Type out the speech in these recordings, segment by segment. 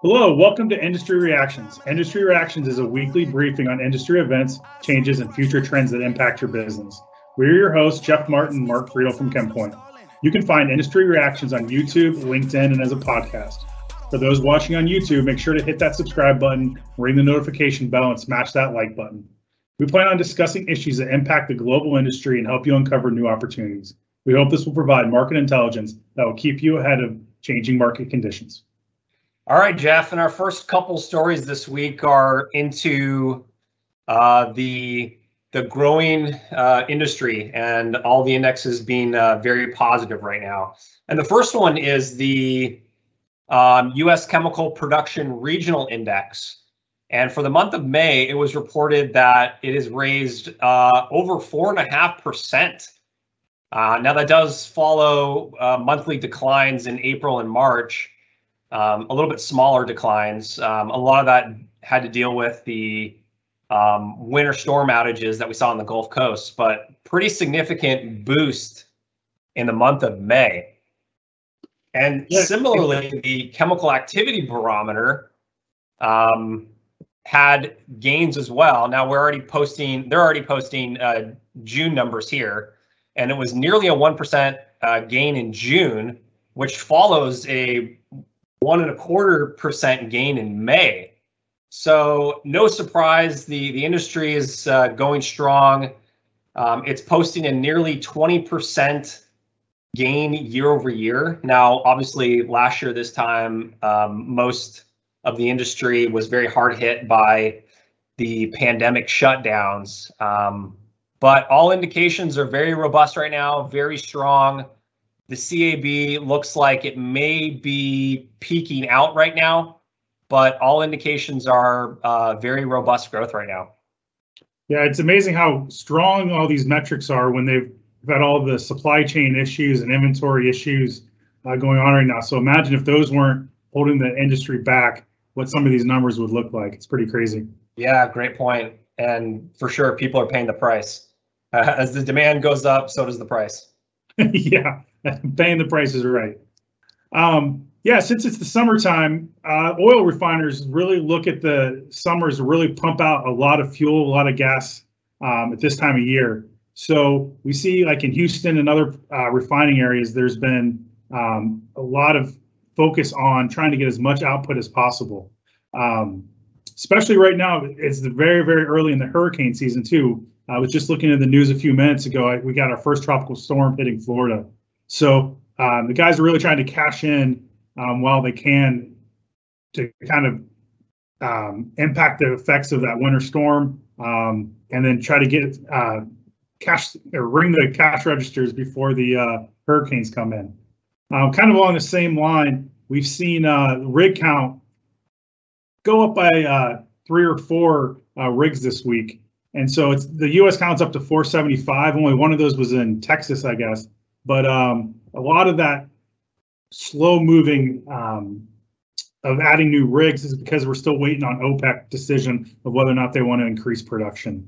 Hello, welcome to Industry Reactions. Industry Reactions is a weekly briefing on industry events, changes, and future trends that impact your business. We're your hosts, Jeff Martin and Mark Friedel from ChemPoint. You can find Industry Reactions on YouTube, LinkedIn, and as a podcast. For those watching on YouTube, make sure to hit that subscribe button, ring the notification bell, and smash that like button. We plan on discussing issues that impact the global industry and help you uncover new opportunities. We hope this will provide market intelligence that will keep you ahead of changing market conditions. All right, Jeff. And our first couple stories this week are into uh, the the growing uh, industry and all the indexes being uh, very positive right now. And the first one is the um, U.S. Chemical Production Regional Index. And for the month of May, it was reported that it has raised uh, over four and a half percent. Uh, now that does follow uh, monthly declines in April and March um, a little bit smaller declines. Um, a lot of that had to deal with the um, winter storm outages that we saw on the Gulf Coast, but pretty significant boost in the month of May. And similarly, the chemical activity barometer um, had gains as well. Now we're already posting; they're already posting uh, June numbers here, and it was nearly a one percent uh, gain in June, which follows a one and a quarter percent gain in May. So no surprise, the the industry is uh, going strong. Um, it's posting a nearly 20% gain year over year. Now, obviously, last year this time, um, most of the industry was very hard hit by the pandemic shutdowns. Um, but all indications are very robust right now, very strong. The CAB looks like it may be peaking out right now, but all indications are uh, very robust growth right now. Yeah, it's amazing how strong all these metrics are when they've had all the supply chain issues and inventory issues uh, going on right now. So imagine if those weren't holding the industry back, what some of these numbers would look like. It's pretty crazy. Yeah, great point. And for sure, people are paying the price. Uh, as the demand goes up, so does the price. yeah, paying the prices right. Um, yeah, since it's the summertime, uh, oil refiners really look at the summers to really pump out a lot of fuel, a lot of gas um, at this time of year. So we see, like in Houston and other uh, refining areas, there's been um, a lot of focus on trying to get as much output as possible. Um, especially right now, it's very, very early in the hurricane season too. I was just looking at the news a few minutes ago. We got our first tropical storm hitting Florida. So um, the guys are really trying to cash in um, while they can to kind of um, impact the effects of that winter storm, um, and then try to get uh, cash or ring the cash registers before the uh, hurricanes come in. Um, kind of along the same line, we've seen uh, rig count go up by uh, three or four uh, rigs this week. And so it's the U.S. counts up to 475. Only one of those was in Texas, I guess. But um, a lot of that slow moving um, of adding new rigs is because we're still waiting on OPEC decision of whether or not they want to increase production.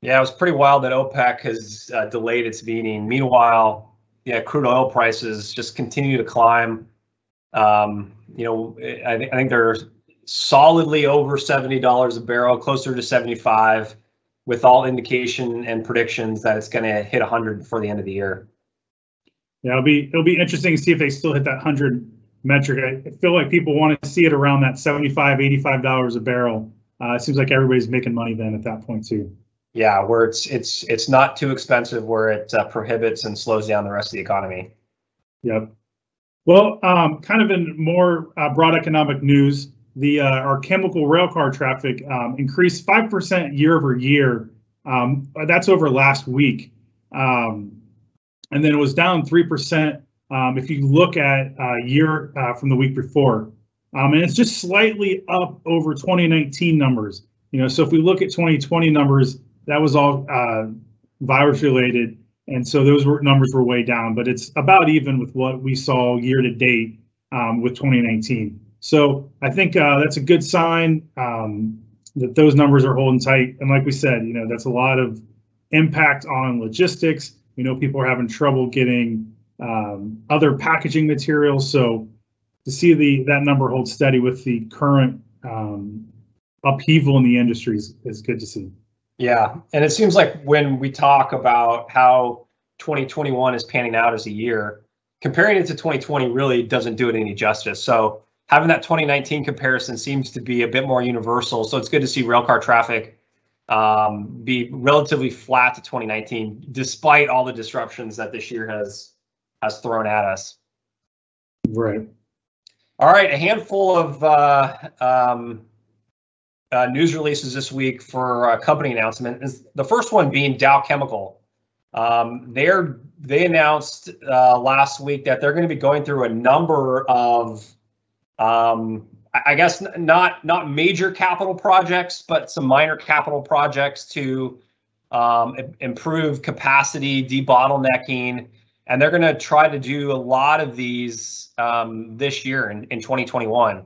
Yeah, it was pretty wild that OPEC has uh, delayed its meeting. Meanwhile, yeah, crude oil prices just continue to climb. Um, you know, I, th- I think they're solidly over seventy dollars a barrel, closer to seventy-five, with all indication and predictions that it's going to hit hundred before the end of the year. Yeah, it'll be it'll be interesting to see if they still hit that hundred metric. I feel like people want to see it around that 75 85 dollars a barrel. Uh, it seems like everybody's making money then at that point too. Yeah, where it's it's it's not too expensive, where it uh, prohibits and slows down the rest of the economy. Yep. Well, um, kind of in more uh, broad economic news, the uh, our chemical railcar traffic um, increased five percent year over year. Um, that's over last week. Um, and then it was down 3% um, if you look at uh, year uh, from the week before. Um, and it's just slightly up over 2019 numbers. You know, so if we look at 2020 numbers, that was all uh, virus related, and so those were, numbers were way down. But it's about even with what we saw year to date um, with 2019. So I think uh, that's a good sign um, that those numbers are holding tight. And like we said, you know, that's a lot of impact on logistics we know people are having trouble getting um, other packaging materials. So to see the that number hold steady with the current um, upheaval in the industry is, is good to see. Yeah, and it seems like when we talk about how 2021 is panning out as a year, comparing it to 2020 really doesn't do it any justice. So having that 2019 comparison seems to be a bit more universal. So it's good to see railcar traffic um, be relatively flat to 2019, despite all the disruptions that this year has has thrown at us. Right. All right, a handful of uh, um, uh, news releases this week for a company announcement. Is the first one being Dow Chemical. Um, they're they announced uh, last week that they're going to be going through a number of um, I guess not not major capital projects, but some minor capital projects to um, improve capacity, debottlenecking, and they're going to try to do a lot of these um, this year in, in 2021.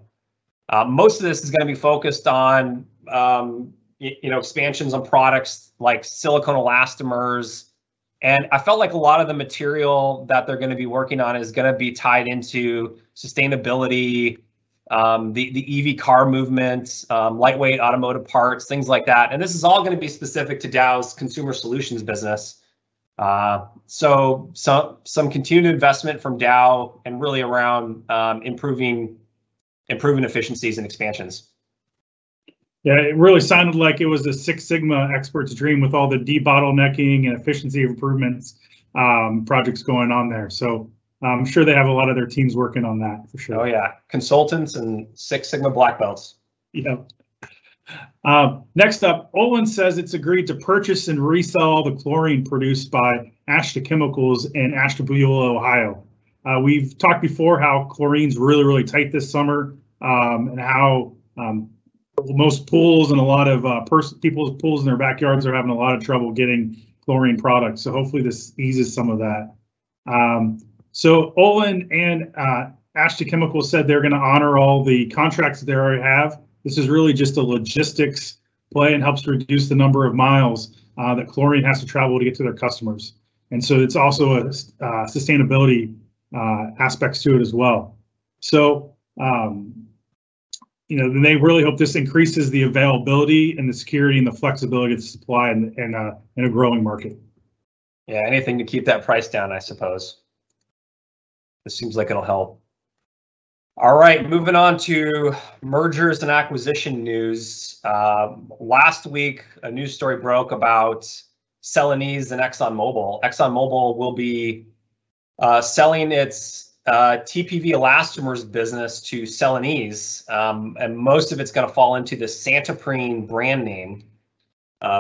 Uh, most of this is going to be focused on um, you, you know expansions on products like silicone elastomers, and I felt like a lot of the material that they're going to be working on is going to be tied into sustainability um, the, the EV car movement, um, lightweight automotive parts, things like that. And this is all going to be specific to Dow's consumer solutions business. Uh, so some some continued investment from Dow and really around um, improving improving efficiencies and expansions. Yeah, it really sounded like it was a Six Sigma expert's dream with all the debottlenecking and efficiency improvements um, projects going on there. So I'm sure they have a lot of their teams working on that for sure. Oh yeah, consultants and Six Sigma black belts. Yeah. Um, next up, Olin says it's agreed to purchase and resell all the chlorine produced by Ashta Chemicals in Ashtabula, Ohio. Uh, we've talked before how chlorine's really, really tight this summer, um, and how um, most pools and a lot of uh, people's pools in their backyards are having a lot of trouble getting chlorine products. So hopefully this eases some of that. Um, so Olin and uh, Ashta Chemical said they're going to honor all the contracts that they already have. This is really just a logistics play and helps reduce the number of miles uh, that chlorine has to travel to get to their customers. And so it's also a uh, sustainability uh, aspects to it as well. So, um, you know, they really hope this increases the availability and the security and the flexibility of the supply in, in a growing market. Yeah, anything to keep that price down, I suppose. This seems like it'll help. All right, moving on to mergers and acquisition news. Uh, last week, a news story broke about Celanese and ExxonMobil. ExxonMobil will be uh, selling its uh, TPV elastomers business to Celanese, um, and most of it's going to fall into the Santoprene brand name,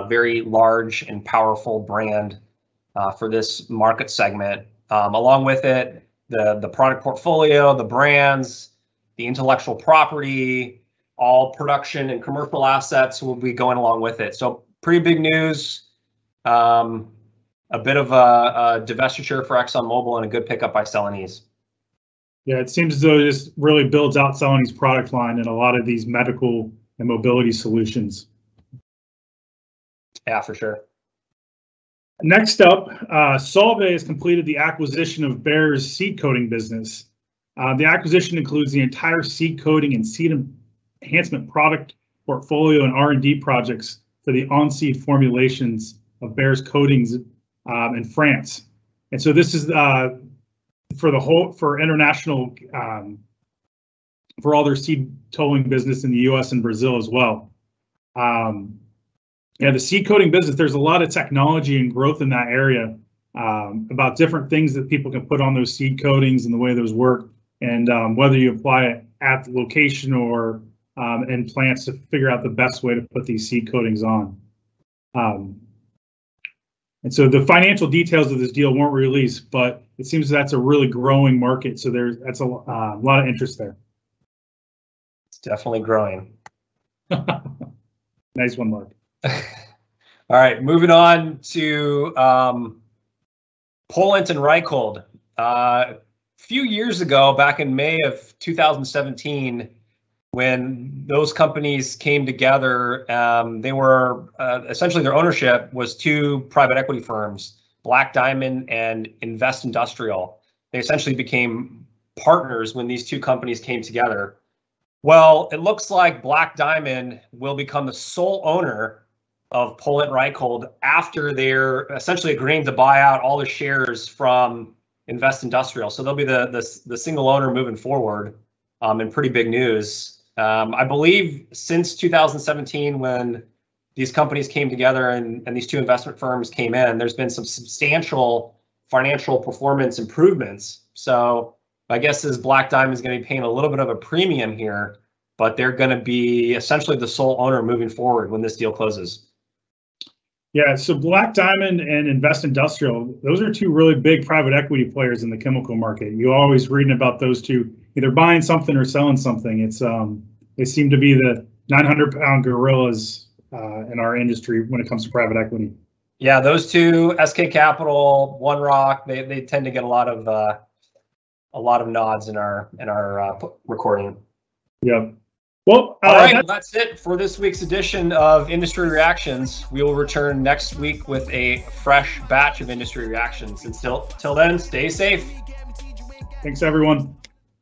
very large and powerful brand uh, for this market segment. Um, along with it, the the product portfolio, the brands, the intellectual property, all production and commercial assets will be going along with it. So pretty big news. Um, a bit of a, a divestiture for ExxonMobil and a good pickup by Celanese. Yeah, it seems as though this really builds out Celanese product line and a lot of these medical and mobility solutions. Yeah, for sure. Next up, uh, Solvay has completed the acquisition of Bayer's seed coating business. Uh, the acquisition includes the entire seed coating and seed enhancement product portfolio and R&D projects for the on-seed formulations of Bayer's coatings um, in France. And so this is uh, for the whole for international um, for all their seed tolling business in the U.S. and Brazil as well. Um, yeah, the seed coating business, there's a lot of technology and growth in that area um, about different things that people can put on those seed coatings and the way those work, and um, whether you apply it at the location or um, in plants to figure out the best way to put these seed coatings on. Um, and so the financial details of this deal weren't released, but it seems that's a really growing market. So there's that's a, uh, a lot of interest there. It's definitely growing. nice one, Mark. All right, moving on to um, Polynt and Reichhold. Uh, a few years ago, back in May of 2017, when those companies came together, um, they were uh, essentially their ownership was two private equity firms, Black Diamond and Investindustrial. They essentially became partners when these two companies came together. Well, it looks like Black Diamond will become the sole owner of Polynt Reichhold after they're essentially agreeing to buy out all the shares from Investindustrial. So they'll be the the, the single owner moving forward, um, and pretty big news. Um, I believe since 2017, when these companies came together and, and these two investment firms came in, there's been some substantial financial performance improvements. So I guess is Black Diamond is going to be paying a little bit of a premium here, but they're going to be essentially the sole owner moving forward when this deal closes. Yeah, so Black Diamond and Investindustrial, those are two really big private equity players in the chemical market. You always reading about those two either buying something or selling something. It's um they seem to be the 900 pound gorillas uh, in our industry when it comes to private equity. Yeah, those two, SK Capital, One Rock, they they tend to get a lot of uh, a lot of nods in our in our uh, recording. Yep. Well, uh, all right, that's, that's it for this week's edition of Industry Reactions. We will return next week with a fresh batch of industry reactions. Until till then, stay safe. Thanks, everyone.